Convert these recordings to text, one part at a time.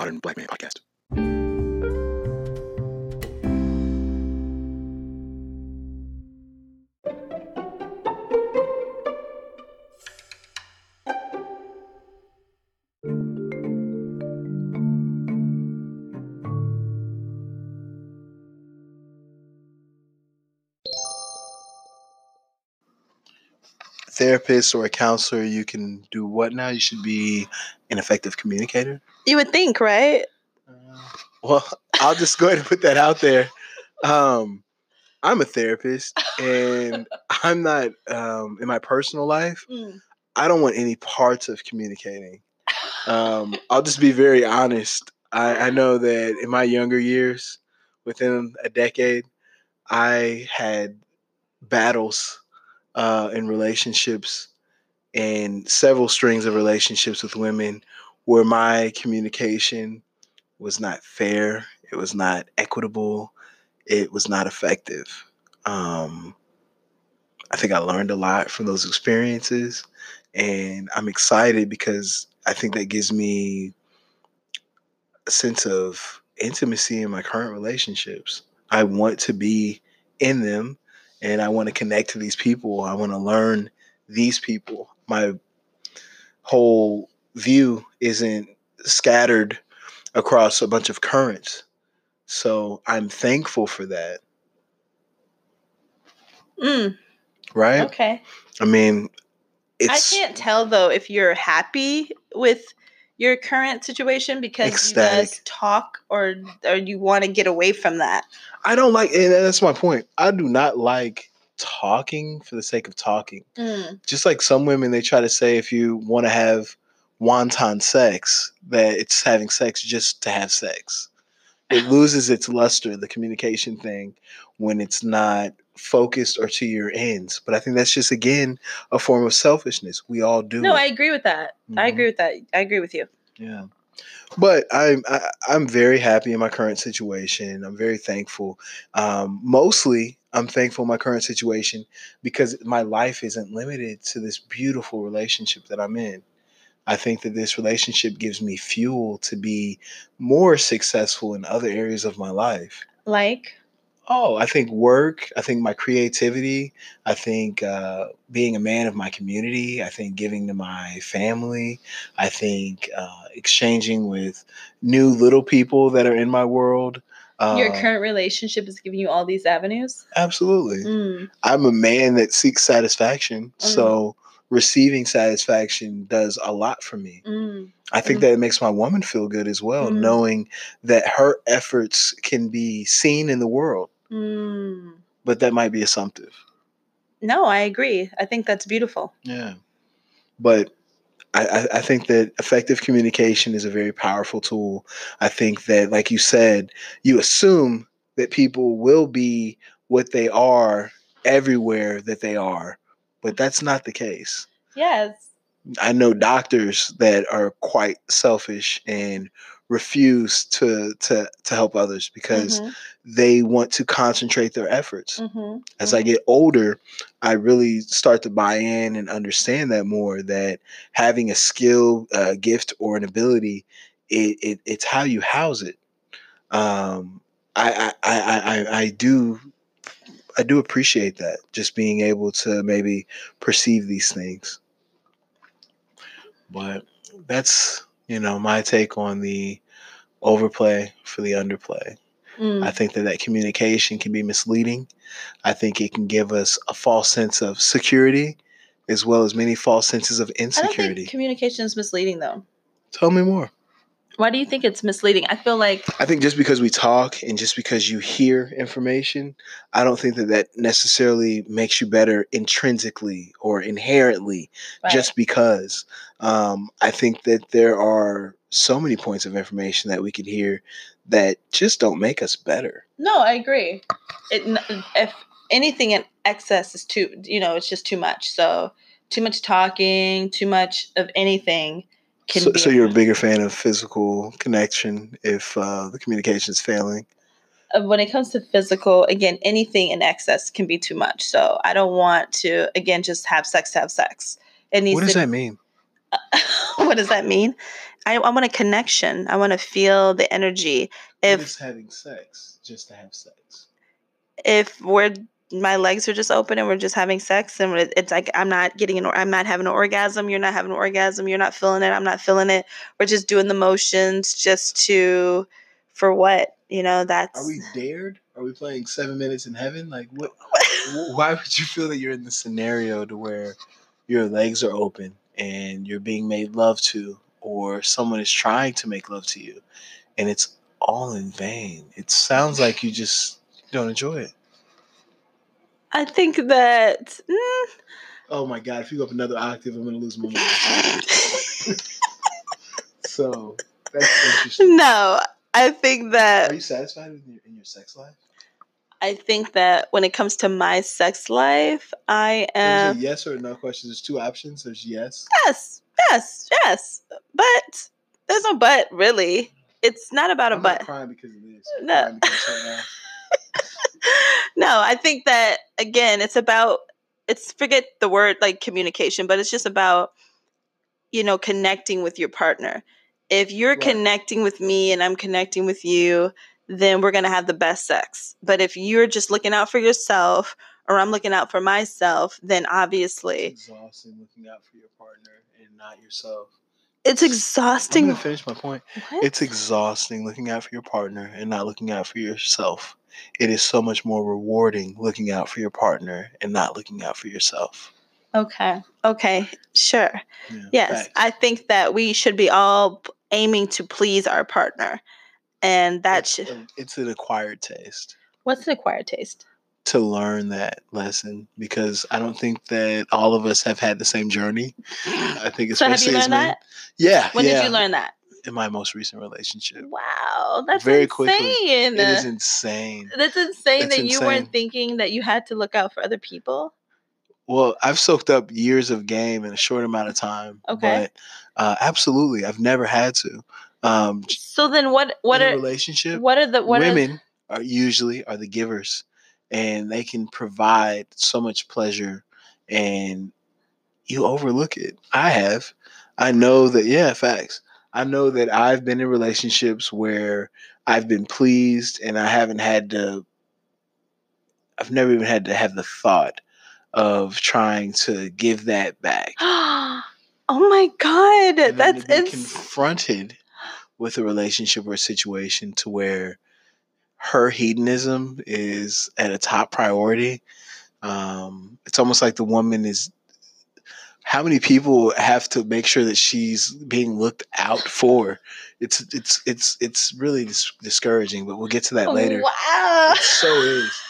Modern Black Man podcast. Therapist or a counselor, you can do what now? You should be an effective communicator. You would think, right? Uh, well, I'll just go ahead and put that out there. Um, I'm a therapist, and I'm not um, in my personal life. Mm. I don't want any parts of communicating. Um, I'll just be very honest. I, I know that in my younger years, within a decade, I had battles uh, in relationships and several strings of relationships with women where my communication was not fair, it was not equitable, it was not effective. Um, I think I learned a lot from those experiences, and I'm excited because I think that gives me a sense of intimacy in my current relationships. I want to be in them and I want to connect to these people. I want to learn these people. My whole view isn't scattered across a bunch of currents. So I'm thankful for that. Mm, Right? okay. I mean, it's I can't tell though if you're happy with your current situation because you guys talk or or you want to get away from that. I don't like and that's my point. I do not like talking for the sake of talking. Mm. Just like some women they try to say if you want to have wonton sex, that it's having sex just to have sex. It loses its luster, the communication thing, when it's not focused or to your ends. But I think that's just again a form of selfishness. We all do No, it. I agree with that. I Mhm. agree with that. I agree with you. Yeah. But I'm I, I'm very happy in my current situation. I'm very thankful. Um, mostly, I'm thankful in my current situation because my life isn't limited to this beautiful relationship that I'm in. I think that this relationship gives me fuel to be more successful in other areas of my life. Like, Oh, I think work. I think my creativity. I think uh, being a man of my community. I think giving to my family. I think uh, exchanging with new little people that are in my world. Uh, your current relationship is giving you all these avenues. absolutely. Mm. I'm a man that seeks satisfaction, Mm. so receiving satisfaction does a lot for me. Mm. I think Mm. that it makes my woman feel good as well, Mm. knowing that her efforts can be seen in the world. Mm. But that might be assumptive. No, I agree. I think that's beautiful. Yeah. But I, I, I think that effective communication is a very powerful tool. I think that, like you said, you assume that people will be what they are everywhere that they are, but that's not the case. Yes. I know doctors that are quite selfish and refuse to to to help others because Mhm, they want to concentrate their efforts mhm, as I mhm. get older, I really start to buy in and understand that more that having a skill, a gift, or an ability, it, it it's how you house it. Um, I, I, I, I, I do I do appreciate that just being able to maybe perceive these things. But that's you know my take on the overplay for the underplay. Mm. I think that that communication can be misleading. I think it can give us a false sense of security as well as many false senses of insecurity. think communication is misleading though. Tell me more. Why do you think it's misleading? I feel like I think just because we talk and just because you hear information, I don't think that that necessarily makes you better intrinsically or inherently right. just because. Um, I think that there are so many points of information that we could hear that just don't make us better. no, I agree. It if anything in excess is too, you know, it's just too much. So too much talking, too much of anything can So, be. so you're a bigger fan of physical connection if uh, the communication is failing. Uh, when it comes to physical, again, anything in excess can be too much. So I don't want to again just have sex to have sex. It needs What does to that mean? what does that mean? I, I want a connection. I want to feel the energy. If it's having sex, just to have sex. if we're my legs are just open and we're just having sex and it's like I'm not getting an I'm not having an orgasm, you're not having an orgasm, you're not feeling it, I'm not feeling it. We're just doing the motions just to for what? You know, that's Are we dared? Are we playing seven minutes in heaven? Like what? Why would you feel that you're in the scenario to where your legs are open and you're being made love to, or someone is trying to make love to you, and it's all in vain? It sounds like you just don't enjoy it. I think that mm, Oh my god! If you go up another octave, I'm gonna lose my mind. So that's interesting. no, I think that. Are you satisfied with your, in your sex life? I think that when it comes to my sex life, I am a yes or no question. There's two options. There's yes. yes, yes, yes. But there's no but really. It's not about a I'm but. not crying because of this. I'm No. crying because something else. no, I think that again, it's about it's forget the word like communication, but it's just about you know connecting with your partner. If you're Right. connecting with me and I'm connecting with you, then we're gonna have the best sex. But if you're just looking out for yourself or I'm looking out for myself, then obviously It's exhausting looking out for your partner and not yourself. it's I'm exhausting. gonna finish my point. What? It's exhausting looking out for your partner and not looking out for yourself. It is so much more rewarding looking out for your partner and not looking out for yourself. okay. Okay. Sure. Yeah, Yes, facts. I think that we should be all aiming to please our partner, and that it's, a- it's an acquired taste What's an acquired taste? to learn that lesson because I don't think that all of us have had the same journey. I think So have you learned that? Yeah. When yeah, did you learn that? In my most recent relationship. Wow, that's Very insane. quickly. It is insane. that's insane It's that you insane. weren't thinking that you had to look out for other people. Well, I've soaked up years of game in a short amount of time. Okay. But uh, absolutely, I've never had to. Um, So then, what? What are? relationship? What are the? What women are usually are the givers, and they can provide so much pleasure, and you overlook it. I have. I know that. Yeah, facts. I know that I've been in relationships where I've been pleased, and I haven't had to. I've never even had to have the thought of trying to give that back. Oh my god, that's ins- confronted with a relationship or a situation to where her hedonism is at a top priority. Um, it's almost like the woman is. How many people have to make sure that she's being looked out for? It's it's it's it's really dis- discouraging, but we'll get to that later. Wow. It so is.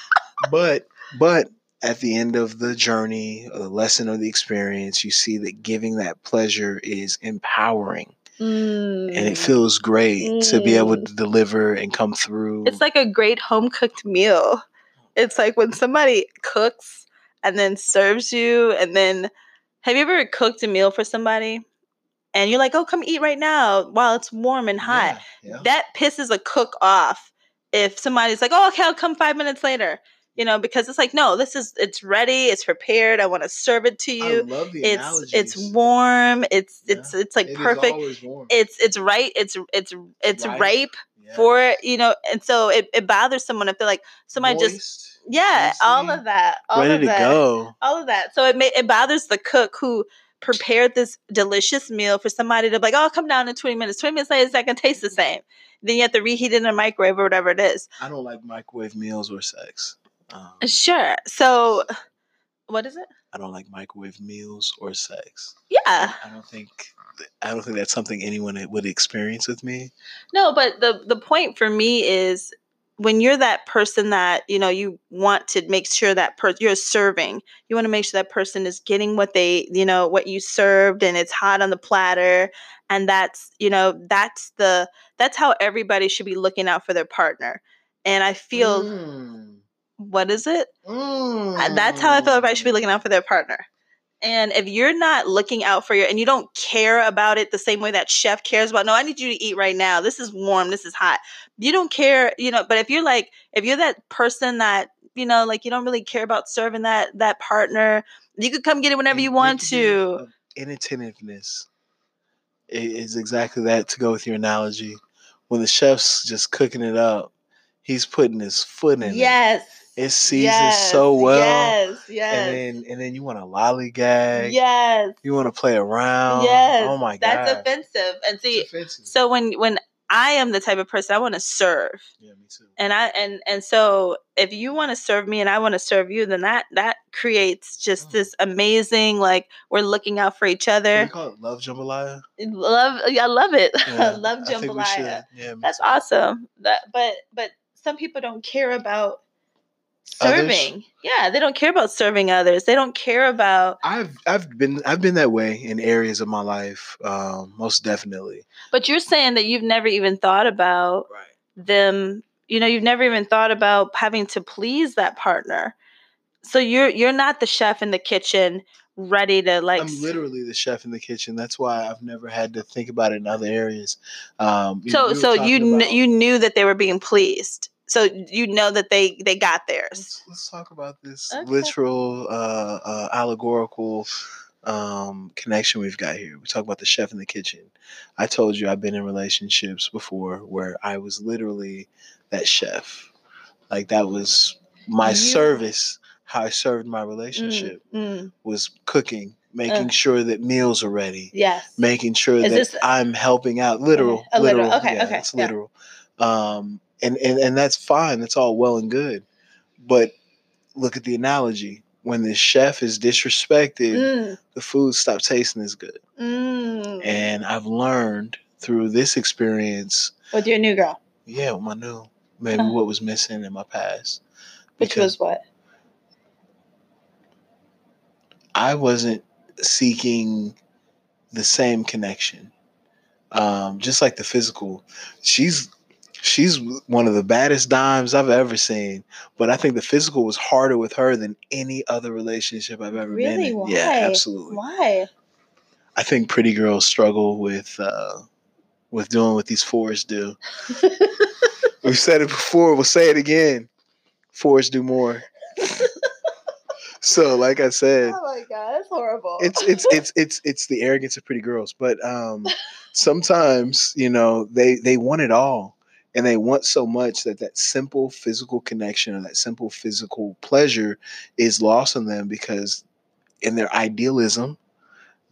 But but at the end of the journey, the lesson of the experience, you see that giving that pleasure is empowering and it Mm. feels great to be able Mm. to deliver and come through. It's like a great home cooked meal. It's like when somebody cooks and then serves you, and then have you ever cooked a meal for somebody and you're like, oh, come eat right now while it's warm and hot? Yeah, yeah. That pisses a cook off if somebody's like, oh, okay, I'll come five minutes later. You know, because it's like, no, this is it's ready, it's prepared. I want to serve it to I you. love the It's analogies. it's warm. It's Yeah. it's it's like It is perfect. always warm. It's it's right. It's it's it's Ripe. ripe Yeah. for you know and so it, it bothers someone if they're like somebody just Moist, yeah all of that all ready of to that go. all of that so it may, it bothers the cook who prepared this delicious meal for somebody to be like oh come down in 20 minutes 20 minutes later it's not gonna taste the mm-hmm. same then you have to reheat it in a microwave or whatever it is I don't like microwave meals or sex. Um, sure so what is it I don't like microwave meals or sex. yeah I don't think I don't think that's something anyone would experience with me. No, but the the point for me is when you're that person that you know you want to make sure that person you're serving, you want to make sure that person is getting what they you know what you served and it's hot on the platter, and that's you know that's the that's how everybody should be looking out for their partner. And I feel Mm. What is it? Uh, That's how I feel everybody should be looking out for their partner. And if you're not looking out for your and you don't care about it the same way that chef cares about, no, I need you to eat right now. This is warm, this is hot. You don't care, you know, but if you're like if you're that person that, you know, like you don't really care about serving that that partner, you could come get it whenever you want to. Inattentiveness is exactly that. To go with your analogy, when the chef's just cooking it up, he's putting his foot in it. Yes. It seasons so well. Yes. Yes. And then and then you want to lollygag. yes. You want to play around. Yes. Oh my god. That's offensive. And see, offensive. so when when I am the type of person I want to serve. yeah, me too. and i and and so if you want to serve me and i want to serve you then that that creates just Mm. this amazing like we're looking out for each Can other call it love jambalaya? love i love it Yeah, love I think we jambalaya. Yeah, that's too. awesome that but but some people don't care about Others? serving yeah they don't care about serving others they don't care about I've I've been I've been that way in areas of my life, um, most definitely. but you're saying that you've never even thought about Right. them you know you've never even thought about having to please that partner so you're you're not the chef in the kitchen ready to like I'm literally the chef in the kitchen. That's why I've never had to think about it in other areas. Um, you- so we so you kn- you knew that they were being pleased so you know that they they got theirs. Let's, let's talk about this Okay. literal uh, uh, allegorical um, connection we've got here. We talk about the chef in the kitchen. I told you i've been in relationships before where i was literally that chef. Like that was my You- service how i served my Mm, relationship mm, was cooking making sure that meals are ready yes. making sure Is that this- i'm helping out literal literal- literal okay, yeah, okay, it's yeah. literal. Um and, and and that's fine that's all well and good but look at the analogy. When the chef is disrespected mm, the food stops tasting as good. Mm. and i've learned through this experience with your new girl. Yeah what I knew maybe Uh-huh. what was missing in my past. Which Because was what? I wasn't seeking the same connection um, just like the physical. She's she's one of the baddest dimes i've ever seen but i think the physical was harder with her than any other relationship i've ever been in. Why? yeah absolutely. Why? I think pretty girls struggle with uh, with doing what these fours do. We've said it before we'll say it again. Fours do more. So like i said oh my god that's horrible. it's it's it's it's it's the arrogance of pretty girls but um sometimes you know they they want it all and they want so much that that simple physical connection or that simple physical pleasure is lost on them because in their idealism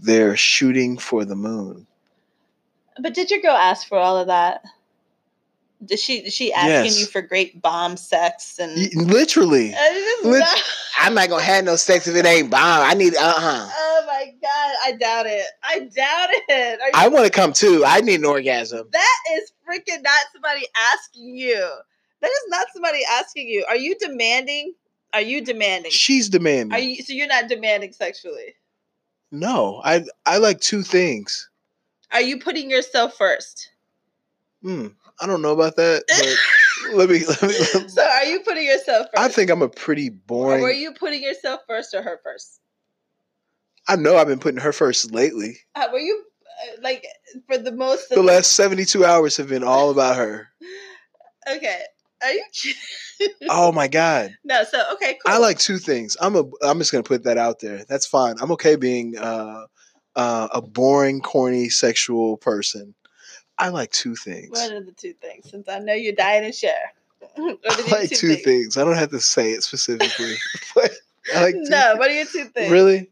they're shooting for the moon But did your girl ask for all of that? Did she? Is she asking Yes. you for great bomb sex and? Literally It's just Lit- not- i'm not gonna have no sex if it ain't bomb i need uh-huh oh god! I doubt it. I doubt it. You- i want to come too i need an orgasm that is freaking not somebody asking you. That is not somebody asking you. Are you demanding? Are you demanding? she's demanding Are you? So you're not demanding sexually. no i i like two things Are you putting yourself first? Hmm, I don't know about that. But let me let me. So are you putting yourself first? I think I'm a pretty Or boring. were you putting yourself first or her first? I know I've been putting her first lately. Uh, were you uh, like for the most? The last 72 hours have been all about her. Okay. Are you? Oh my god. no. So okay. Cool. I like two things. I'm a. I'm just gonna put that out there. That's fine. I'm okay being uh, uh, a boring, corny, sexual person. I like two things. What are the two things? Since I know you're dying to share. I like two things. I don't have to say it specifically. but I like two No. What are your two things? Really?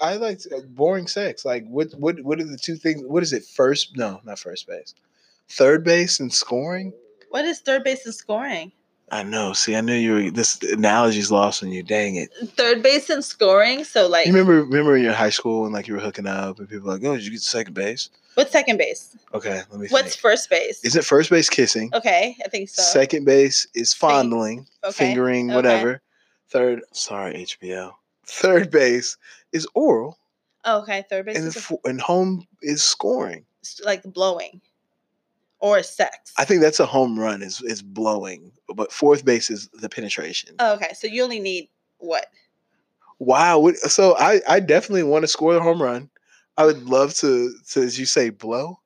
I like uh, boring sex. Like what? What? What are the two things? What is it? First? No, not first base. Third base and scoring. What is third base and scoring? I know. See, I knew you were. This analogy's lost on you. Dang it! Third base and scoring. So like, You remember? Remember in your high school when like you were hooking up and people were like, "Oh, did you get second base?" what's second base? Okay, let me. What's think. first base? Isn't first base kissing? okay, I think so. Second base is fondling, okay, fingering, okay. whatever. Third, sorry, HBO. Third base is oral, Oh, okay, third base and is fo- and home is scoring. like blowing or sex. I think that's a home run is is blowing, but fourth base is the penetration. Oh, okay, so you only need what? wow, what, so I I definitely want to score the home run. I would love to to as you say blow.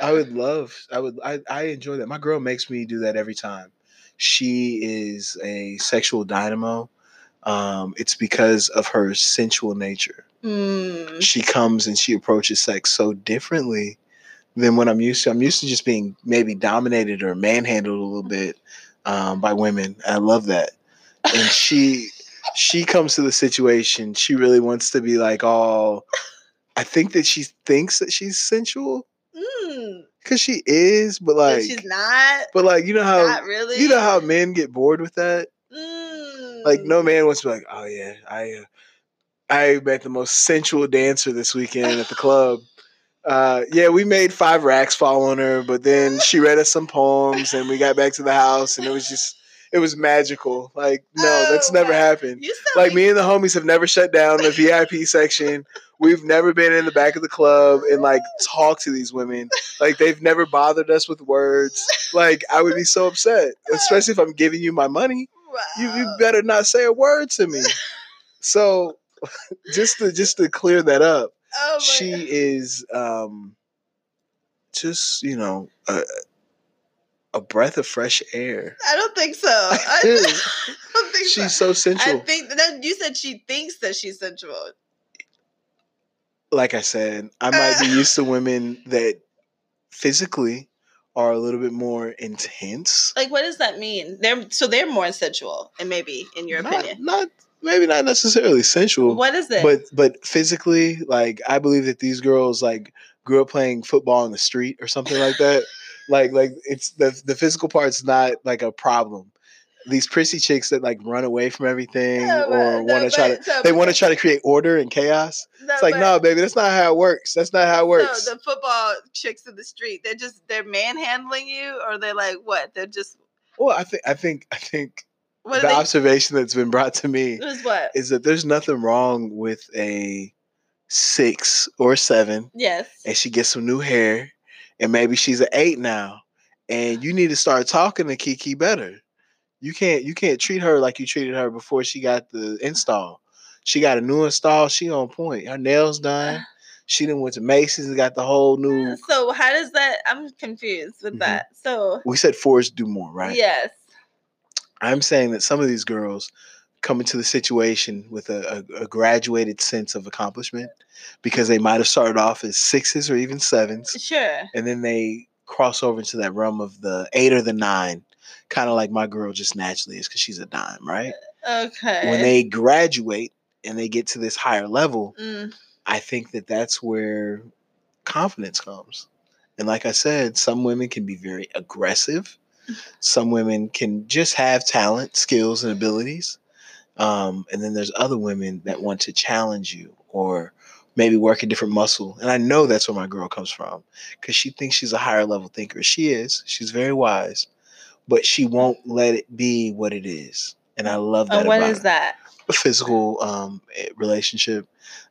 I would uh. love I would I I enjoy that. My girl makes me do that every time. She is a sexual dynamo. Um, it's because of her sensual nature. Mm. She comes and she approaches sex so differently than what I'm used to. I'm used to just being maybe dominated or manhandled a little bit um, by women. I love that. And she she comes to the situation. She really wants to be like all. I think that she thinks that she's sensual Mm. because she is, but But like, she's not. but like you know how not really. you know how men get bored with that. Mm. Like no man wants to be like, oh yeah, I uh, I met the most sensual dancer this weekend at the club. Uh, yeah, we made five racks fall on her, but then she read us some poems, and we got back to the house, and it was just it was magical. Like no, that's Oh, never wow. happened. Like me and the homies have never shut down the VIP section. We've never been in the back of the club and like talked to these women. Like they've never bothered us with words. Like I would be so upset, especially if I'm giving you my money you, you better not say a word to me. So just to just to clear that up, Oh she God. is um just, you know, a, a breath of fresh air. I don't think so. I, I don't think She's so. so I think that you said she thinks that she's sensual. Like I said, I might be used to women that physically are a little bit more intense. Like, what does that mean? They're so they're more sensual, and maybe in your not, opinion, not maybe not necessarily sensual. what is it? but but physically like i believe that these girls like grew up playing football in the street or something like that like like it's the the physical part's not like a problem these prissy chicks that like run away from everything No, or no, want to try to but- so- they want to try to create order and chaos no, it's like no baby that's not how it works that's not how it works So the football chicks in the street, they're just they're manhandling you, or they're like what? They're just well i think i think i think what the they? observation that's been brought to me Is what? is that there's nothing wrong with a six or seven Yes. and she gets some new hair, and maybe she's an eight now, and you need to start talking to Kiki better. You can't you can't treat her like you treated her before she got the install. She got a new install. She on point. Her nails done. She done went to Macy's and got the whole new. So how does that? I'm confused with Mhm. that. So We said fours do more, right? yes. I'm saying that some of these girls come into the situation with a, a, a graduated sense of accomplishment because they might have started off as sixes or even sevens. Sure. and then they cross over into that realm of the eight or the nine, kind of like my girl just naturally is because she's a dime, right? Okay. When they graduate and they get to this higher level, Mm, I think that that's where confidence comes. And like I said, some women can be very aggressive. Some women can just have talent, skills, and abilities. Um, and then there's other women that want to challenge you or maybe work a different muscle. And I know that's where my girl comes from because she thinks she's a higher level thinker. She is. She's very wise, but she won't let it be what it is. And I love that oh, what is that? A physical um, eh, relationship.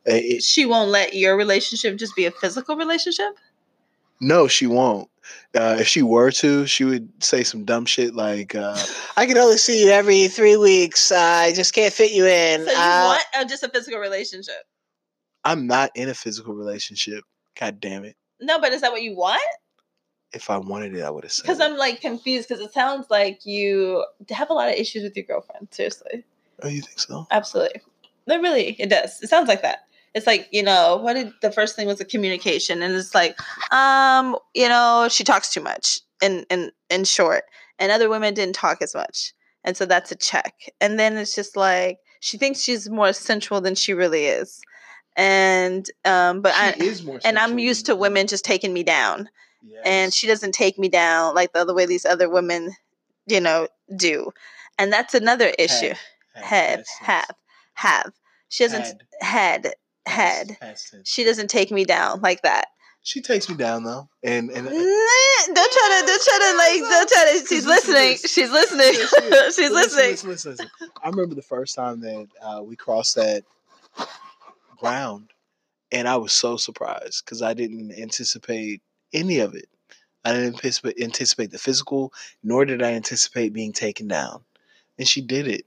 Eh, it- She won't let your relationship just be a physical relationship. No, she won't. Uh, if she were to, she would say some dumb shit like, uh, "I can only see you every three weeks. Uh, I just can't fit you in." So you want just a physical relationship? I'm not in a physical relationship. God damn it! No, but is that what you want? If I wanted it, I would have said. Because. I'm like confused. Because it sounds like you have a lot of issues with your girlfriend. Seriously, Oh, you think so? absolutely. No, really, it does. It sounds like that. It's like you know, what did the first thing was the communication, and it's like, um, you know, she talks too much. In in in short, and other women didn't talk as much, and so that's a check. And then it's just like she thinks she's more sensual than she really is, and um, but I is more. and I'm used to women just taking me down. And she doesn't take me down like the other way these other women, you know, do. And that's another issue. Had, past have, have. She doesn't Had, had, had. past- past tense. She doesn't take me down like that. She takes me down though, and and Nah, Don't try to, don't try to like, don't try to. She's listening. She's listening. She's listen, listening. Listen, listen, listen. I remember the first time that uh, we crossed that ground, and I was so surprised because I didn't anticipate any of it. I didn't anticipate, the physical, nor did I anticipate being taken down. And she did it,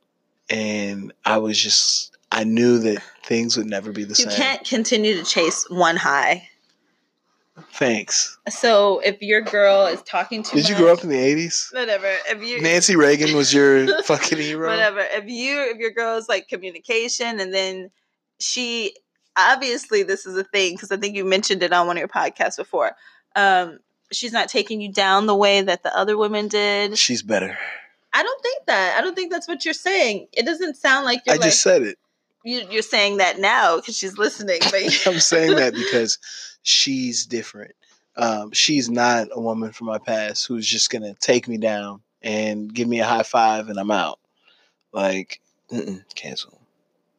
and I was just I knew that things would never be the You same. You can't continue to chase one high. Thanks. So if your girl is talking too Did much, you grow up in the eighties? whatever. If you Nancy Reagan was your fucking hero. whatever. If you if your girl's like communication and then she obviously this is a thing because I think you mentioned it on one of your podcasts before. Um, she's not taking you down the way that the other women did. She's better. I don't think that. I don't think that's what you're saying. It doesn't sound like you're I like just said it. you, you're saying that now because she's listening. But I'm saying that because she's different. Um, she's not a woman from my past who's just gonna take me down and give me a high five and I'm out. Like, cancel.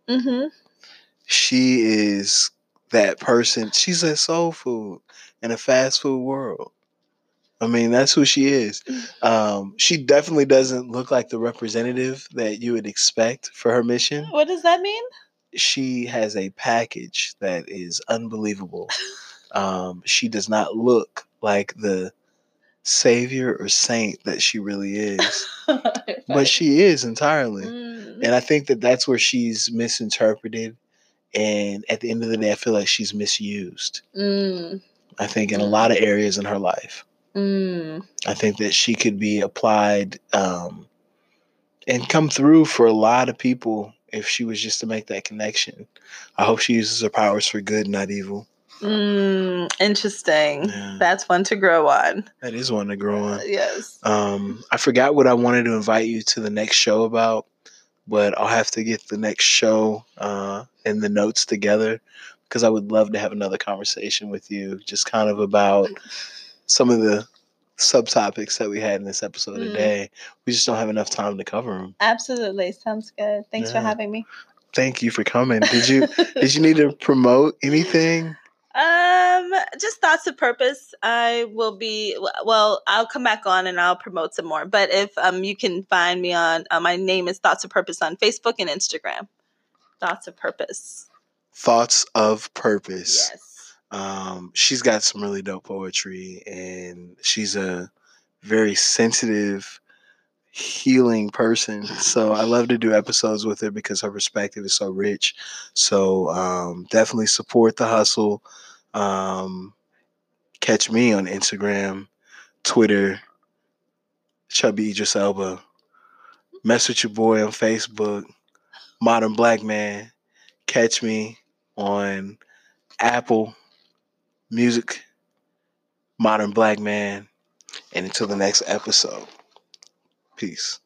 hmm She is that person. She's a soul food in a fast food world. I mean, that's who she is. Um, she definitely doesn't look like the representative that you would expect for her mission. what does that mean? she has a package that is unbelievable. Um, she does not look like the savior or saint that she really is, but she is entirely. Mm. And I think that that's where she's misinterpreted. And at the end of the day, I feel like she's misused. Mm. I think in a lot of areas in her life. Mm. I think that she could be applied um, and come through for a lot of people if she was just to make that connection. I hope she uses her powers for good, not evil. Mm. Interesting. Yeah, That's one to grow on. that is one to grow on. Yes. Um, I forgot what I wanted to invite you to the next show about, but I'll have to get the next show uh, and the notes together because I would love to have another conversation with you, just kind of about some of the subtopics that we had in this episode Mm. today. We just don't have enough time to cover them. Absolutely. Sounds good. Thanks for having me. Thank you for coming. Did you did you need to promote anything? Um, just thoughts of purpose. I will be well. I'll come back on and I'll promote some more. But if um, you can find me on uh, my name is Thoughts of Purpose on Facebook and Instagram. Thoughts of Purpose. Thoughts of purpose. Yes. Um, she's got some really dope poetry, and she's a very sensitive, healing person. So I love to do episodes with her because her perspective is so rich. So um, definitely support the hustle. Um, catch me on Instagram, Twitter, Chubby Idris Elba. Mess with your boy on Facebook, Modern Black Man. Catch me on Apple Music, Modern Black Man, and until the next episode. Peace.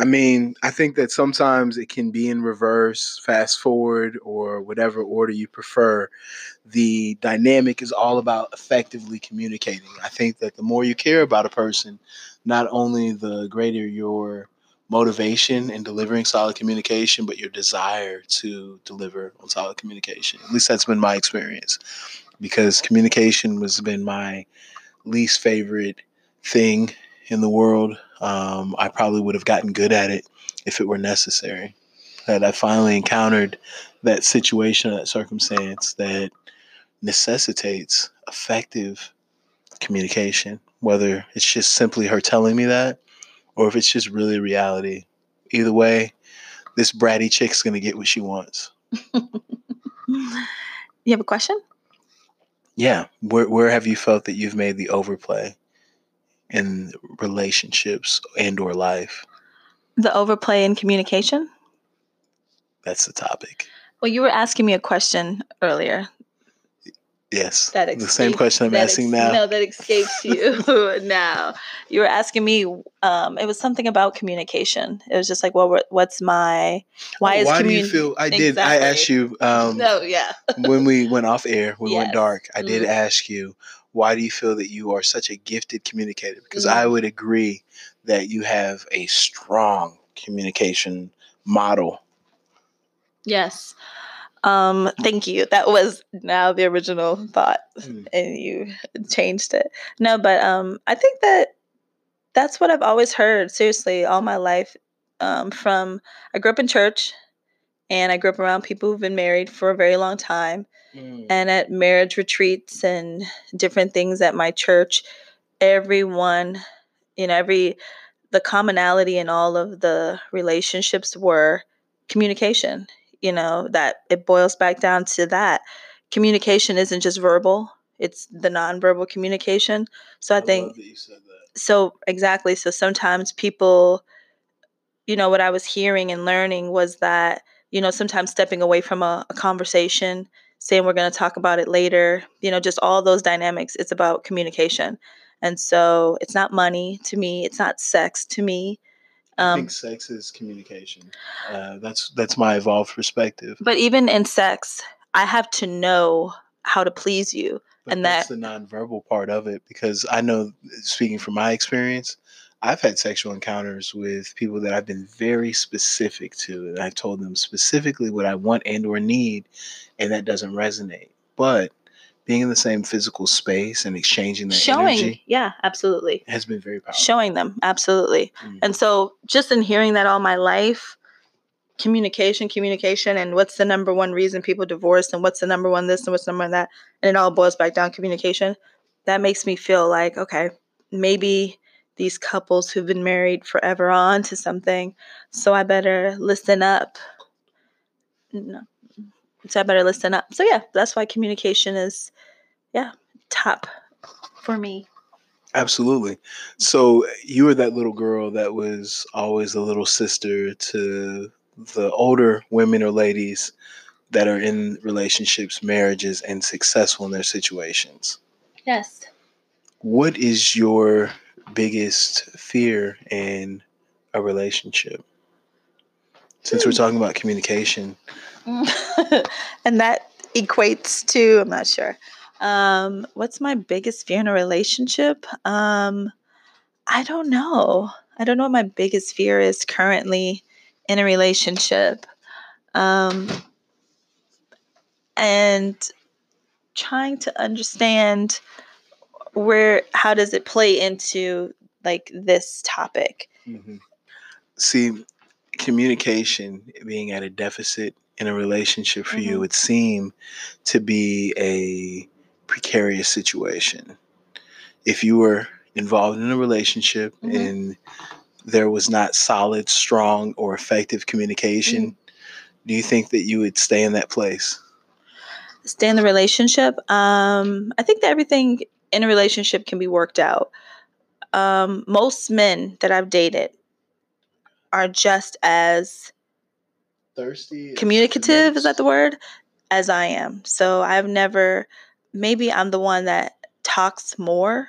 I mean, I think that sometimes it can be in reverse, fast forward, or whatever order you prefer. The dynamic is all about effectively communicating. I think that the more you care about a person, not only the greater your motivation in delivering solid communication, but your desire to deliver on solid communication. At least that's been my experience because communication has been my least favorite thing in the world. Um, I probably would have gotten good at it if it were necessary. That I finally encountered that situation, that circumstance that necessitates effective communication, whether it's just simply her telling me that or if it's just really reality. Either way, this bratty chick's gonna get what she wants. You have a question? Yeah. Where where have you felt that you've made the overplay in relationships and or life? The overplay in communication. That's the topic. Well, you were asking me a question earlier. Yes. That the same question I'm asking ex- now. No, that escapes you now. You were asking me. Um, it was something about communication. It was just like, well, what's my? Why is Why do you feel I did I asked you um No, yeah. when we went off air, we went dark. I did Mhm. ask you, why do you feel that you are such a gifted communicator? Because Mhm. I would agree that you have a strong communication model. Yes. Um, thank you. That was now the original thought Mm. and you changed it. No, but um I think that that's what I've always heard, seriously, all my life. Um, from I grew up in church and I grew up around people who've been married for a very long time. And at marriage retreats and different things at my church, everyone, you know, every the commonality in all of the relationships were communication. You know, that it boils back down to that. Communication isn't just verbal, it's the nonverbal communication. So I, think love that you said that. so exactly so sometimes people you know what i was hearing and learning was that you know sometimes stepping away from a, a conversation saying we're going to talk about it later you know just all those dynamics it's about communication and so it's not money to me it's not sex to me I um, think sex is communication. Uh, that's that's my evolved perspective. but even in sex i have to know how to please you But And that's the nonverbal part of it because I know, speaking from my experience, I've had sexual encounters with people that I've been very specific to, and I've told them specifically what I want and or need, and that doesn't resonate. But being in the same physical space and exchanging that showing. energy yeah absolutely. has been very powerful. showing them absolutely. Mm. and so just in hearing that all my life communication communication and what's the number one reason people divorce and what's the number one this and what's the number one that and it all boils back down communication that makes me feel like okay maybe these couples who've been married forever on to something so i better listen up. No. So i better listen up. So yeah that's why communication is yeah top for me Absolutely. So you were that little girl that was always a little sister to the older women or ladies that are in relationships, marriages, and successful in their situations. yes What is your biggest fear in a relationship? Since we're hmm. talking about communication, and that equates to i'm not sure um what's my biggest fear in a relationship? Um i don't know. I don't know what my biggest fear is currently in a relationship. Um and trying to understand where how does it play into like this topic? See, communication being at a deficit in a relationship for you Mhm. would seem to be a precarious situation. If you were involved in a relationship Mhm. and there was not solid, strong, or effective communication, do you think that you would stay in that place? stay in the relationship um i think that everything in a relationship can be worked out um most men that i've dated are just as Thirsty, communicative is that the word as i am so i've never maybe i'm the one that talks more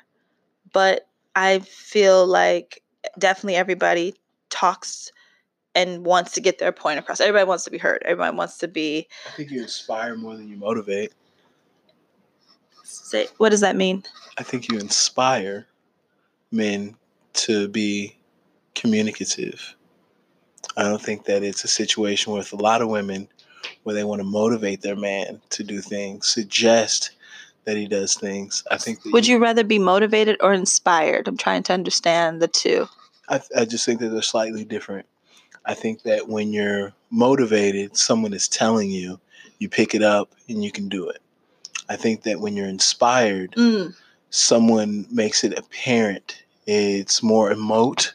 but i feel like definitely everybody talks and wants to get their point across everybody wants to be heard everybody wants to be I think you inspire more than you motivate. say what does that mean I think you inspire men to be communicative. I don't think that it's a situation with a lot of women where they want to motivate their man to do things, suggest that he does things. I think would you rather be motivated or inspired i'm trying to understand the two I, I just think that they're slightly different. I think that when you're motivated, someone is telling you, you pick it up and you can do it. I think that when you're inspired, mm, someone makes it apparent. It's more emote,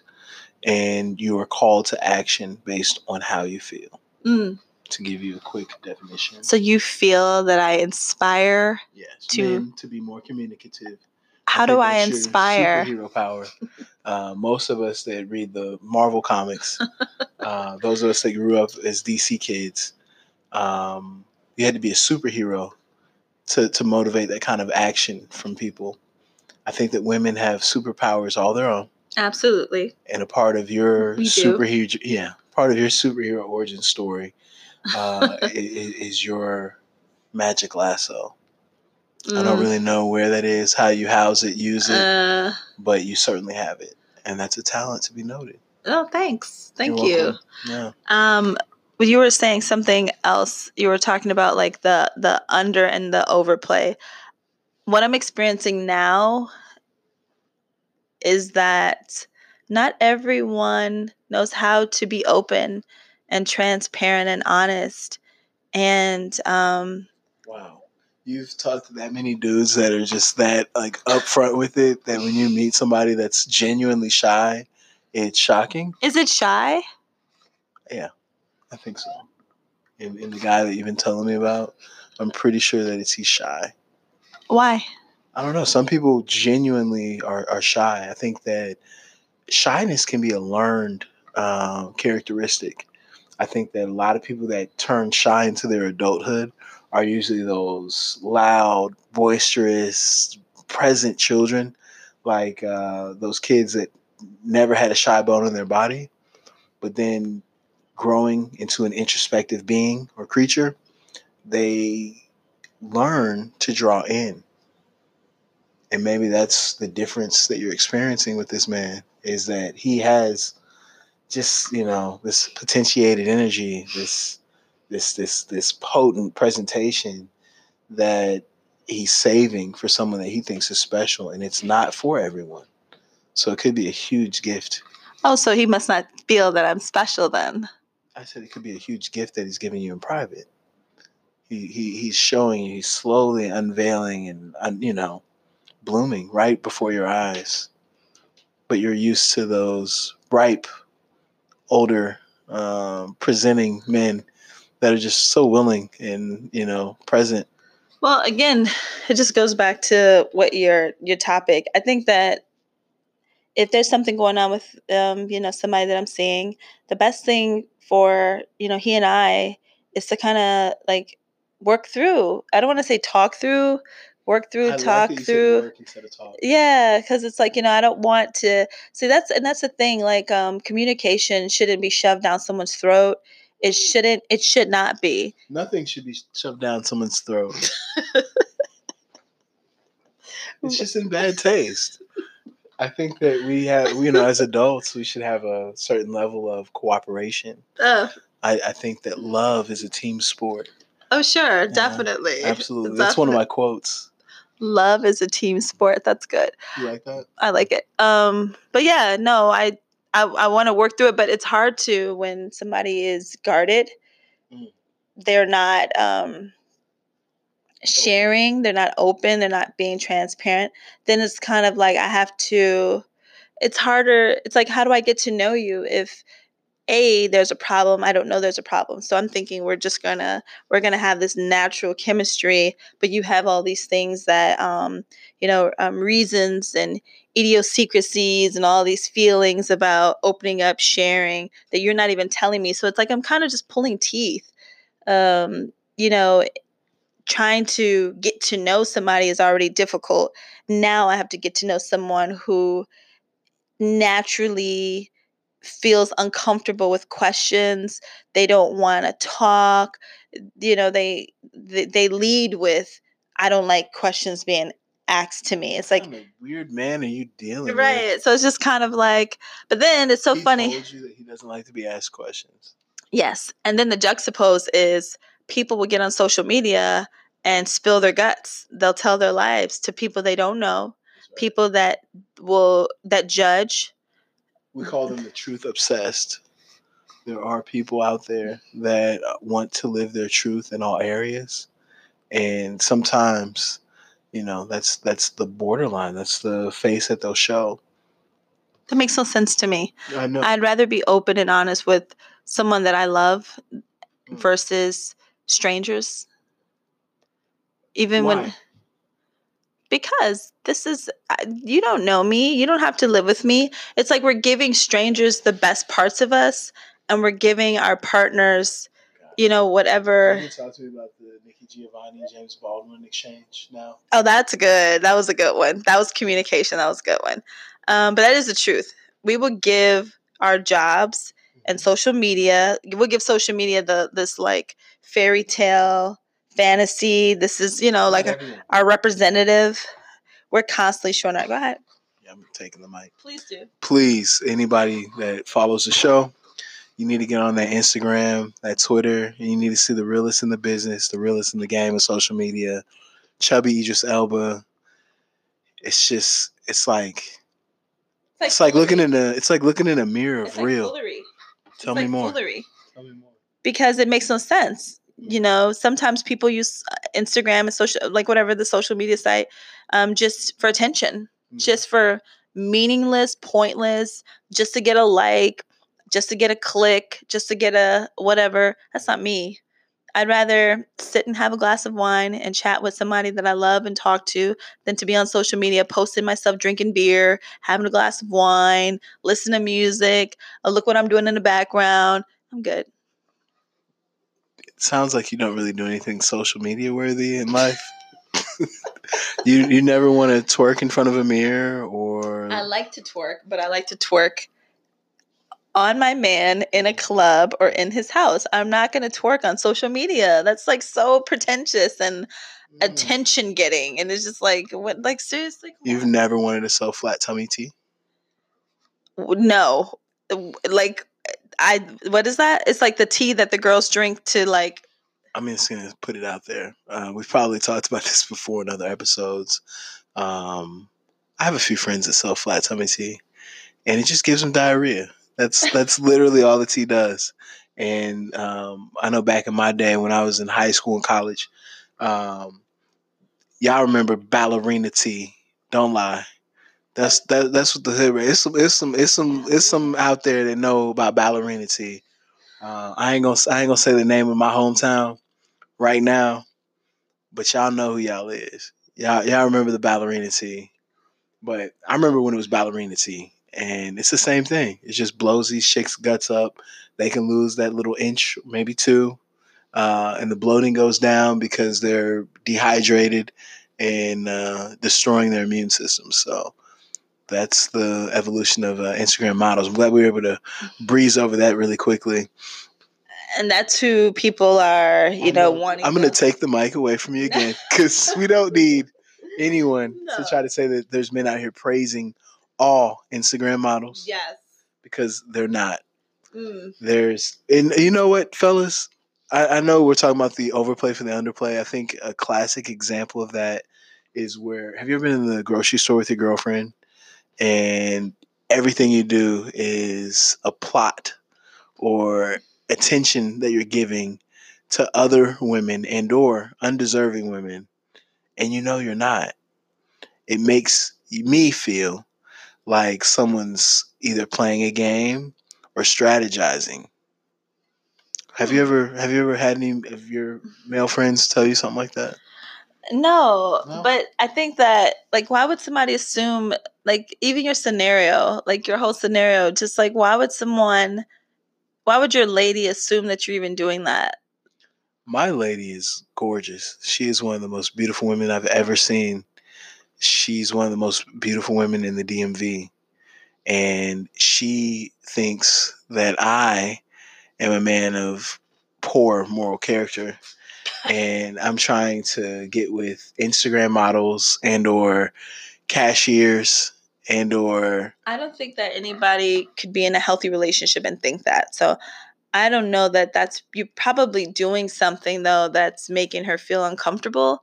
and you are called to action based on how you feel. mm. To give you a quick definition, so you feel that i inspire yes, to- men to be more communicative. how do i inspire Superhero power. Uh, most of us that read the Marvel comics, uh, those of us that grew up as DC kids, um, you had to be a superhero to to motivate that kind of action from people. I think that women have superpowers all their own, absolutely and a part of your superhero, yeah, part of your superhero origin story uh, i- i- is your magic lasso. I don't Mm. really know where that is, how you house it, use it, Uh, but you certainly have it, and that's a talent to be noted. oh, thanks. Thank You're you. Yeah. Um, but you were saying something else. You were talking about like the the under and the overplay. What I'm experiencing now is that not everyone knows how to be open and transparent and honest. And um, Wow. You've talked to that many dudes that are just that like upfront with it that when you meet somebody that's genuinely shy, it's shocking. is it shy? Yeah, I think so. And, and the guy that you've been telling me about, I'm pretty sure that it's he's shy. Why? I don't know. Some people genuinely are, are shy. I think that shyness can be a learned um, characteristic. I think that a lot of people that turn shy into their adulthood are usually those loud, boisterous, present children, like uh, those kids that never had a shy bone in their body, but then growing into an introspective being or creature, they learn to draw in. And maybe that's the difference that you're experiencing with this man is that he has just, you know, this potentiated energy, this this this this potent presentation that he's saving for someone that he thinks is special and it's not for everyone. So it could be a huge gift. Oh, so he must not feel that I'm special then. I said it could be a huge gift that he's giving you in private. He, he he's showing you, he's slowly unveiling and you know, blooming right before your eyes. But you're used to those ripe, older, um, presenting men that are just so willing and you know present. Well, again, it just goes back to what your your topic. I think that if there's something going on with um, you know somebody that I'm seeing, the best thing for you know he and I is to kind of like work through. I don't want to say talk through, work through, I talk like that you said through. work instead of talk. Yeah, because it's like you know I don't want to see that's and that's the thing. Like um, communication shouldn't be shoved down someone's throat. It shouldn't. It should not be. Nothing should be shoved down someone's throat. it's just in bad taste. I think that we have, you know, as adults, we should have a certain level of cooperation. Oh, I, I think that love is a team sport. oh sure, definitely, Absolutely. That's one of my quotes. Love is a team sport. That's good. You like that? I like it. Um, but yeah, no, I I, I want to work through it, but it's hard to when somebody is guarded. Mm. They're not um sharing, they're not open, they're not being transparent. Then it's kind of like I have to it's harder. It's like how do I get to know you if a there's a problem i don't know there's a problem so i'm thinking we're just gonna we're gonna have this natural chemistry but you have all these things that um you know um, reasons and idiosyncrasies and all these feelings about opening up sharing that you're not even telling me so it's like i'm kind of just pulling teeth. Um you know trying to get to know somebody is already difficult. Now i have to get to know someone who naturally feels uncomfortable with questions they don't want to talk you know they, they they lead with i don't like questions being asked to me it's like weird man are you dealing with? right so it's just kind of like but then it's so He funny told you that he doesn't like to be asked questions. yes and then the juxtapose is people will get on social media and spill their guts they'll tell their lives to people they don't know right. people that will that judge we call them the truth obsessed. There are people out there that want to live their truth in all areas, and sometimes, you know, that's that's the borderline. That's the face that they'll show. that makes no sense to me I know. I'd rather be open and honest with someone that I love Mm. versus strangers. Even when Why? Because this is you don't know me, you don't have to live with me. It's like we're giving strangers the best parts of us and we're giving our partners, you know, whatever. You talk to me about the Nikki Giovanni James Baldwin exchange now? Oh, that's good. That was a good one. That was communication. That was a good one. Um, but that is the truth. We will give our jobs and social media. We'll give social media the this like fairy tale fantasy. This is you know like Not everyone. our representative. We're constantly showing our. Go ahead. Yeah, I'm taking the mic. Please do. please, anybody that follows the show, you need to get on that Instagram, that Twitter, and you need to see the realest in the business, the realest in the game of social media. Chubby Idris Elba. It's just, it's like, it's like looking in a, it's like looking in a mirror of real. Tell me more. Tell me more. because it makes no sense. You know, sometimes people use uh, Instagram and social, like whatever the social media site, um, just for attention, Mhm. just for meaningless, pointless, just to get a like, just to get a click, just to get a whatever. That's not me. I'd rather sit and have a glass of wine and chat with somebody that I love and talk to than to be on social media posting myself drinking beer, having a glass of wine, listen to music. Oh, look what I'm doing in the background. I'm good. Sounds like you don't really do anything social media worthy in life. you you never want to twerk in front of a mirror or I like to twerk, but I like to twerk on my man in a club or in his house. I'm not going to twerk on social media. That's like so pretentious and Mm. attention getting and it's just like what like seriously You've never wanted to sell flat tummy tea? No like i what is that it's like the tea that the girls drink to like I'm just gonna put it out there. Uh, we've probably talked about this before in other episodes. Um, I have a few friends that sell flat tummy tea, and it just gives them diarrhea. That's that's literally all the tea does. And um, I know back in my day when I was in high school and college, um, y'all remember ballerina tea? Don't lie. That's that, that's what the hood. It's some it's some it's some it's some out there that know about ballerina tea. Uh, I ain't gonna I ain't gonna say the name of my hometown right now, but y'all know who y'all is. Y'all y'all remember the ballerina tea, but I remember when it was ballerina tea, and it's the same thing. It just blows these chicks' guts up. They can lose that little inch, maybe two, uh, and the bloating goes down because they're dehydrated and uh, destroying their immune system. So. That's the evolution of uh, Instagram models. I'm glad we were able to breeze over that really quickly. and that's who people are you know wanting I'm going to take the mic away from you again because we don't need anyone to try to say that there's men out here praising all Instagram models yes because they're not. Mm. There's, and you know what, fellas? I, I know we're talking about the overplay for the underplay. I think a classic example of that is where have you ever been in the grocery store with your girlfriend and everything you do is a plot or attention that you're giving to other women and or undeserving women and you know you're not. It makes me feel like someone's either playing a game or strategizing. Have you ever have you ever had any of your male friends tell you something like that No, No? but I think that like why would somebody assume like even your scenario, like your whole scenario, just like why would someone why would your lady assume that you're even doing that? My lady is gorgeous. She is one of the most beautiful women I've ever seen. She's one of the most beautiful women in the DMV. And she thinks that I am a man of poor moral character. And I'm trying to get with Instagram models and or cashiers and or I don't think that anybody could be in a healthy relationship and think that. So I don't know that that's you're probably doing something though that's making her feel uncomfortable.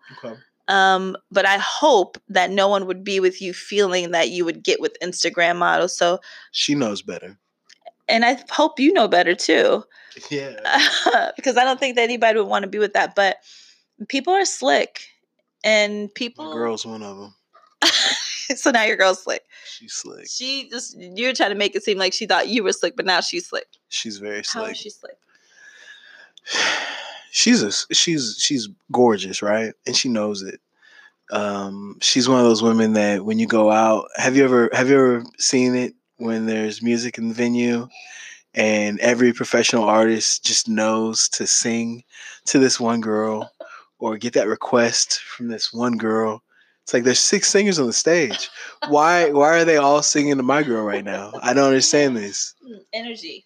Um, but I hope that no one would be with you feeling that you would get with Instagram models. So, she knows better. and I hope you know better too. Yeah. because I don't think that anybody would want to be with that. But people are slick, and My people. girl's one of them. so now your girl's slick. She's slick. She just you're trying to make it seem like she thought you were slick, but now she's slick. She's very slick. is she slick? she's a she's she's gorgeous, right? And she knows it. Um, she's one of those women that when you go out, have you ever have you ever seen it when there's music in the venue and every professional artist just knows to sing to this one girl or get that request from this one girl. It's like there's six singers on the stage. Why why are they all singing to my girl right now? I don't understand this. Mm, Energy.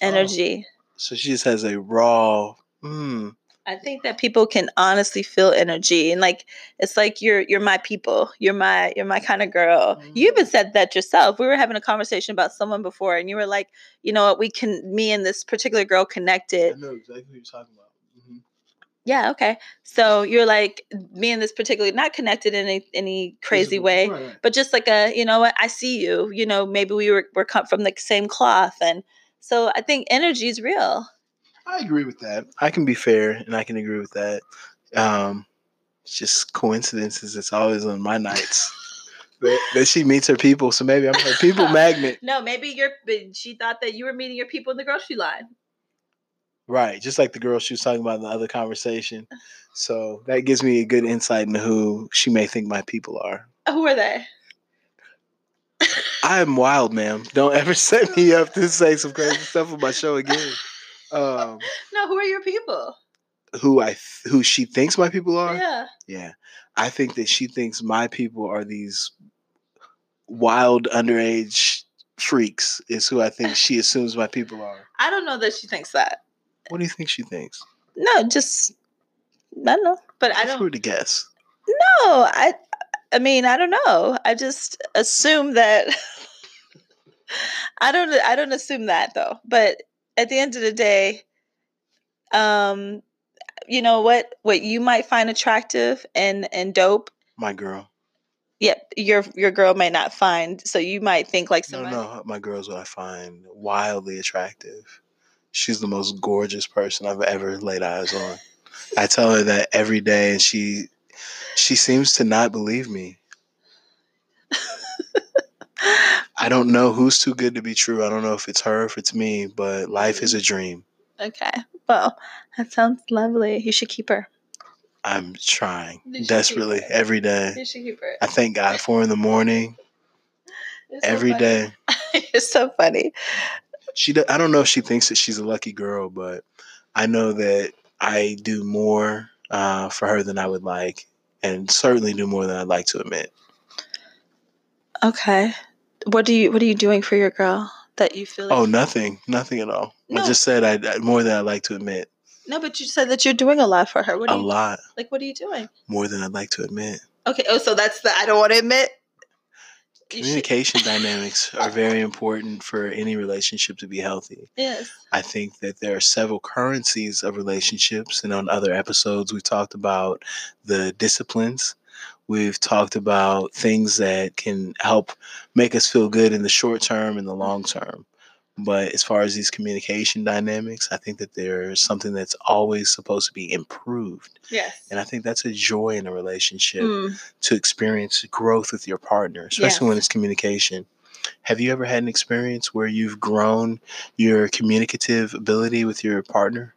Energy. So she just has a raw mm, I think that people can honestly feel energy and like it's like you're you're my people. You're my you're my kind of girl. You even said that yourself. We were having a conversation about someone before and you were like, you know what, we can me and this particular girl connected. I know exactly what you're talking about. Mhm. Yeah, okay. So you're like me and this particular not connected in any any crazy Physical- way, right, right. but just like a you know what I see you. You know maybe we were we're cut from the same cloth, and so I think energy is real. I agree with that. I can be fair and I can agree with that. Um, it's just coincidences. It's always on my nights that, that she meets her people. So maybe I'm her people magnet. No, maybe you're. She thought that you were meeting your people in the grocery line. Right, just like the girl she was talking about in the other conversation. So that gives me a good insight into who she may think my people are. Who are they? I am wild, ma'am. Don't ever set me up to say some crazy stuff on my show again. Um, No, who are your people? who I th- who she thinks my people are? Yeah. Yeah, I think that she thinks my people are these wild underage freaks. Is who I think she assumes my people are. I don't know that she thinks that. What do you think she thinks? No, just I don't know. But I don't were to guess. No, I I mean, I don't know. I just assume that I don't I don't assume that though. But at the end of the day, um you know what what you might find attractive and and dope, My girl. yep, your your girl might not find. So you might think like No, somebody no, my girl's what I find wildly attractive. She's the most gorgeous person I've ever laid eyes on. I tell her that every day, and she she seems to not believe me. I don't know who's too good to be true. I don't know if it's her, if it's me, but life is a dream. Okay. Well, that sounds lovely. You should keep her. I'm trying You should keep desperately every day. You should keep her. I thank God for her in the morning, You're so funny. day. You're so funny. She, I don't know if she thinks that she's a lucky girl, but I know that I do more uh, for her than I would like, and certainly do more than I'd like to admit. Okay. What do you what are you doing for your girl that you feel oh, like Oh, nothing, nothing at all. No. I just said I I- more than I'd like to admit. No, but you said that you're doing a lot for her. What A you lot like what are you doing? more than I'd like to admit. Okay. Oh, so that's the I don't want to admit. You should- Communication dynamics are very important for any relationship to be healthy. Yes. I think that there are several currencies of relationships, and on other episodes, we've talked about the disciplines. We've talked about things that can help make us feel good in the short term and the long term. But as far as these communication dynamics, I think that there's something that's always supposed to be improved. Yes. And I think that's a joy in a relationship Mm, to experience growth with your partner, especially when it's communication. Have you ever had an experience where you've grown your communicative ability with your partner?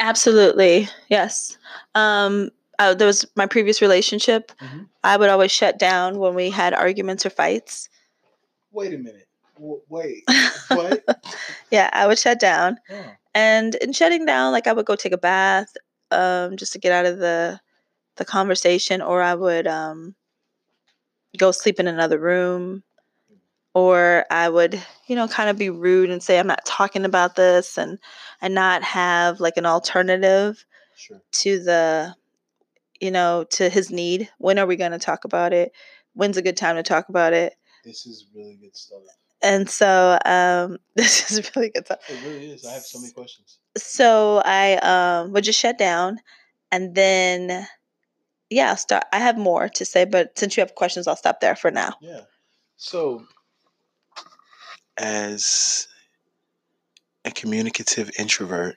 absolutely. Yes. Um uh, there was my previous relationship. Mhm. I would always shut down when we had arguments or fights. Wait a minute. Wait. yeah, I would shut down. and in shutting down like i would go take a bath um just to get out of the the conversation or i would um go sleep in another room or i would you know kind of be rude and say i'm not talking about this and and not have like an alternative Sure. to the you know to his need when are we going to talk about it when's a good time to talk about it This is really good stuff. and so um this is really good stuff It really is. I have so many questions. so I um would just shut down and then yeah, I'll start I have more to say, but since you have questions, I'll stop there for now. Yeah. So, as a communicative introvert,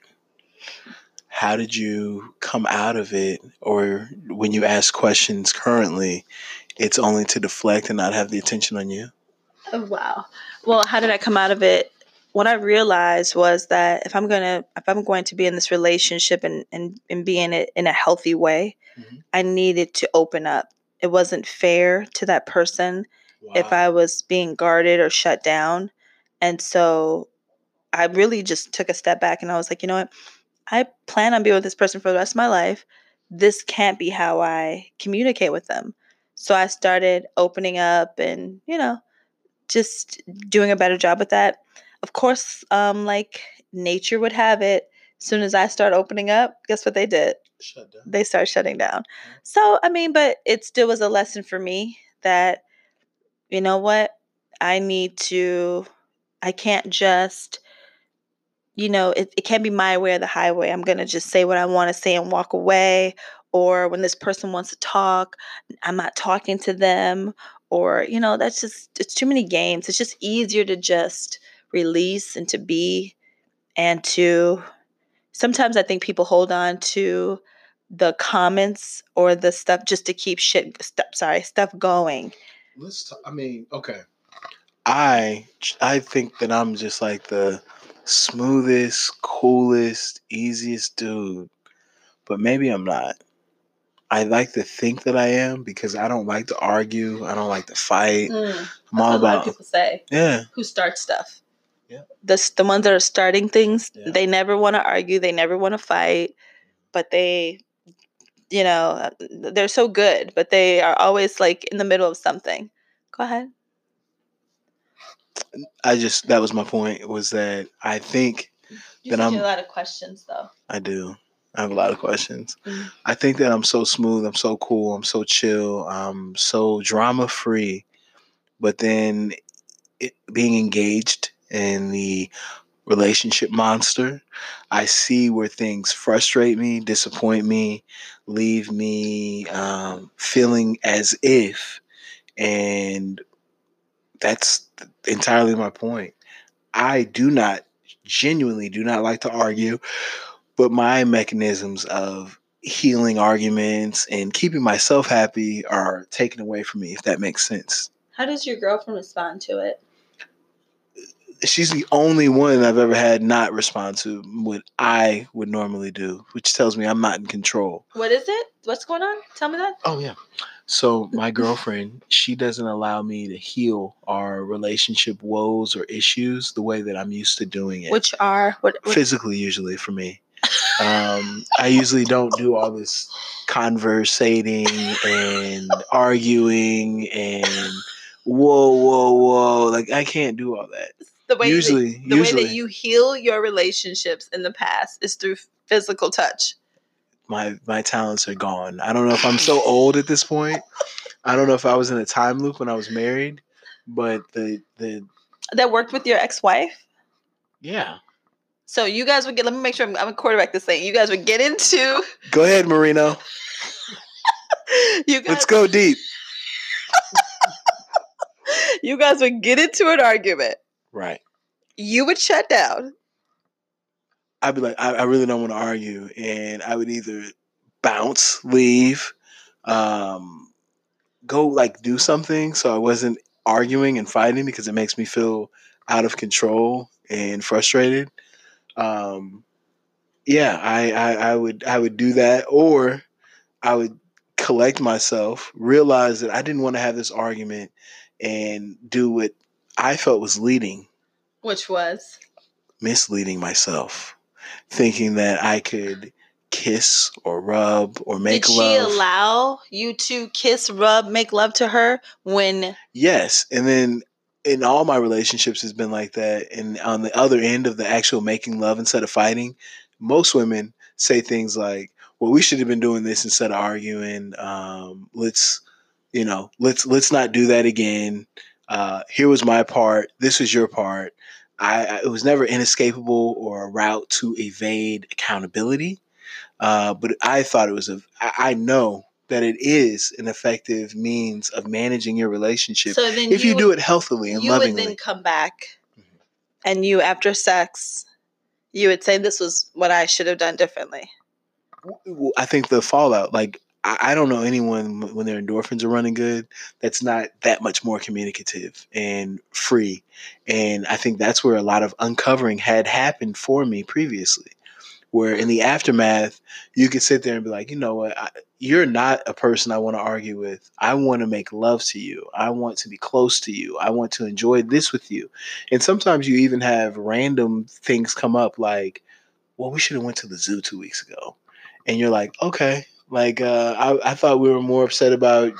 how did you come out of it? Or when you ask questions currently, it's only to deflect and not have the attention on you? Oh wow. Well, how did I come out of it? What I realized was that if I'm gonna if I'm going to be in this relationship and and, and be in it in a healthy way, Mhm. I needed to open up. It wasn't fair to that person if I was being guarded or shut down. And so I really just took a step back and I was like, you know what? I plan on being with this person for the rest of my life. This can't be how I communicate with them. So I started opening up and, you know, just doing a better job with that. Of course, um, like nature would have it, as soon as I start opening up, guess what they did? shut down. they start shutting down. So, I mean, but it still was a lesson for me that, you know what, I need to, I can't just, you know, it, it can't be my way or the highway. I'm going to just say what I want to say and walk away. Or when this person wants to talk, I'm not talking to them. Or, you know, that's just, it's too many games. It's just easier to just release and to be and to, sometimes I think people hold on to the comments or the stuff just to keep shit stuff sorry stuff going Let's. Talk, I mean, okay. I I think that I'm just like the smoothest, coolest, easiest dude. But maybe I'm not. I like to think that I am because I don't like to argue. I don't like to fight. Mm, I'm all that's what a lot of about people say yeah. who start stuff. Yeah. The the ones that are starting things, Yeah. they never want to argue. They never want to fight, but they, you know, they're so good, but they are always like in the middle of something. Go ahead. I just that was my point was that I think You you I'm- a lot of questions though. I do. I have a lot of questions. Mhm. I think that I'm so smooth, I'm so cool, I'm so chill, I'm so drama free. But then it, being engaged in the relationship monster, I see where things frustrate me, disappoint me, leave me um, feeling as if, and that's entirely my point. I do not genuinely do not like to argue, but my mechanisms of healing arguments and keeping myself happy are taken away from me if that makes sense. How does your girlfriend respond to it? She's the only one I've ever had not respond to what I would normally do, which tells me I'm not in control. What is it? What's going on? Tell me that. Oh yeah. So my girlfriend, she doesn't allow me to heal our relationship woes or issues the way that I'm used to doing it. Which are what? what physically usually for me. Um, I usually don't do all this conversating and arguing and whoa, whoa, whoa. Like I can't do all that. the way usually- that, the way that you heal your relationships in the past is through physical touch. My my talents are gone. I don't know if I'm so old at this point. I don't know if I was in a time loop when I was married, but the the That worked with your ex-wife. yeah. So you guys would get. Let me make sure I'm, I'm a quarterback this thing. You guys would get into. Go ahead, Marino. You guys, Let's go deep. You guys would get into an argument. Right. You would shut down. I'd be like, I, I really don't want to argue, and I would either bounce, leave, um, go like do something, so I wasn't arguing and fighting because it makes me feel out of control and frustrated. Um, yeah, I, I, I would I would do that, or I would collect myself, realize that I didn't want to have this argument, and do what I felt was leading. Which was? Misleading myself, thinking that I could kiss or rub or make Did she love. allow you to kiss, rub, make love to her when yes, and then in all my relationships has been like that. And on the other end of the actual making love instead of fighting, most women say things like, "Well, we should have been doing this instead of arguing. Um, let's, you know, let's let's not do that again. Uh, here was my part. This was your part." I, I it was never inescapable or a route to evade accountability. Uh, but I thought it was a. I, I know that it is an effective means of managing your relationship so then if you, would- do it healthily and you would then come back Mhm. and you after sex you would say this was what i should have done differently I think the fallout, like I, I don't know anyone when their endorphins are running good that's not that much more communicative and free, and I think that's where a lot of uncovering had happened for me previously. Where in the aftermath, you could sit there and be like, you know what, I, you're not a person I want to argue with. I want to make love to you. I want to be close to you. I want to enjoy this with you. And sometimes you even have random things come up like, well, we should have went to the zoo two weeks ago and you're like, okay, like uh, I, I thought we were more upset about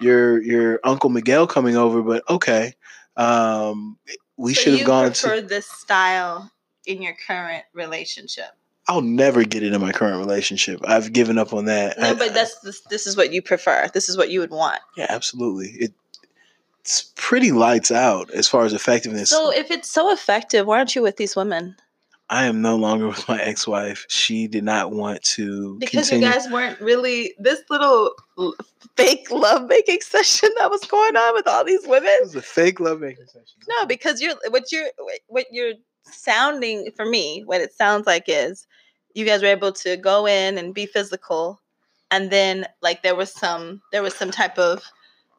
your your uncle Miguel coming over, but okay, um, we So should have gone prefer to. this style in your current relationship I'll never get it in my current relationship. I've given up on that. no I- but that's this, this is what you prefer this is what you would want yeah, absolutely. It it's pretty lights out as far as effectiveness. so if it's so effective why aren't you with these women I am no longer with my ex-wife. She did not want to because continue. you guys weren't really this little fake love making session that was going on with all these women it was a fake love making session. No, because you're what you're what you're sounding for me, what it sounds like is you guys were able to go in and be physical, and then like there was some there was some type of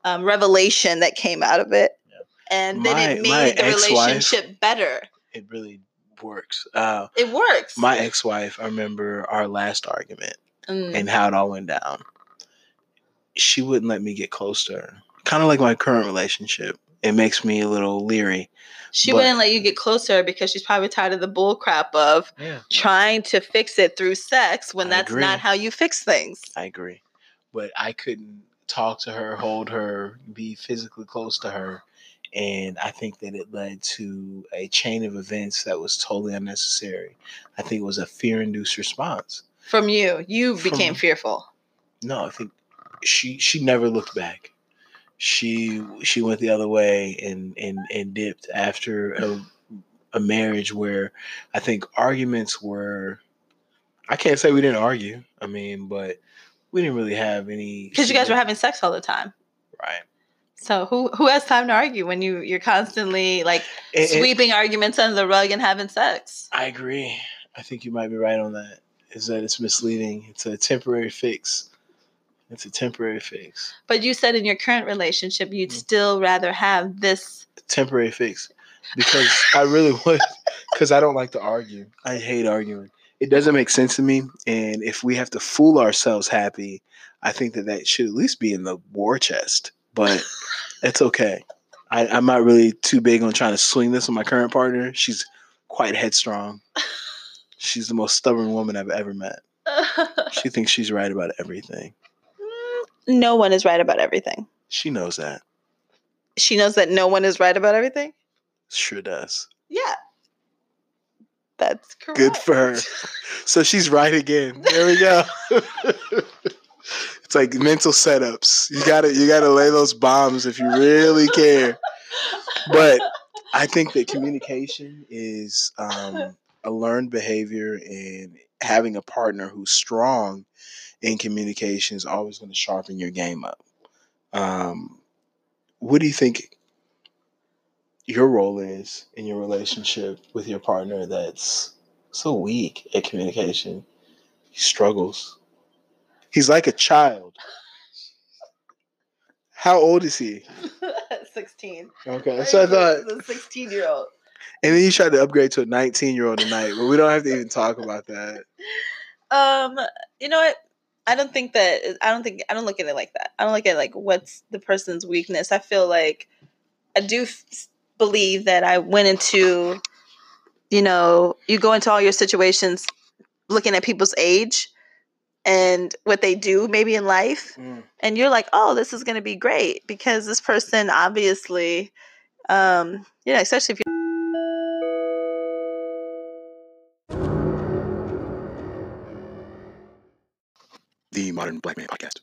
um, revelation that came out of it, Yeah. and then it My- my made the ex-wife- relationship better. it really works. Uh, It works. my ex-wife, I remember our last argument Mm. and how it all went down. She wouldn't let me get close to her. Kind of like my current relationship. It makes me a little leery. she but- wouldn't let you get close to her because she's probably tired of the bull crap of Yeah. trying to fix it through sex when I that's agree. not how you fix things. I agree. But I couldn't talk to her, hold her, be physically close to her. And I think that it led to a chain of events that was totally unnecessary. I think it was a fear induced response. From you, you From- became fearful. No, I think she she never looked back. She she went the other way and and and dipped after a, a marriage where I think arguments were I can't say we didn't argue. I mean, but we didn't really have any Because you guys were having sex all the time. right. So who who has time to argue when you you're constantly like and sweeping arguments under the rug and having sex? I agree. I think you might be right on that. Is that it's misleading. It's a temporary fix. It's a temporary fix. But you said in your current relationship you'd Mm. still rather have this. temporary fix because I really would because I don't like to argue. I hate arguing. It doesn't make sense to me. And if we have to fool ourselves happy, I think that that should at least be in the war chest. But it's okay. I, I'm not really too big on trying to swing this with my current partner. She's quite headstrong. She's the most stubborn woman I've ever met. She thinks she's right about everything. Mm, no one is right about everything. She knows that. She knows that no one is right about everything. Sure does. Yeah. That's correct. Good for her. So she's right again. There we go. it's like mental setups. You gotta you gotta lay those bombs if you really care. But I think that communication is um, a learned behavior, and having a partner who's strong in communication is always going to sharpen your game up. Um, what do you think your role is in your relationship with your partner that's so weak at communication? He struggles. He's like a child. How old is he? 16. Okay, so I thought. The 16 year old. And then you tried to upgrade to a 19 year old tonight, but we don't have to even talk about that. Um, you know what? I don't think that I don't think I don't look at it like that. I don't look at like what's the person's weakness. I feel like I do f- believe that I went into, you know, you go into all your situations looking at people's age and what they do maybe in life and you're like, "Oh, this is going to be great because this person obviously um, you know, especially if you The Modern Black Man Podcast.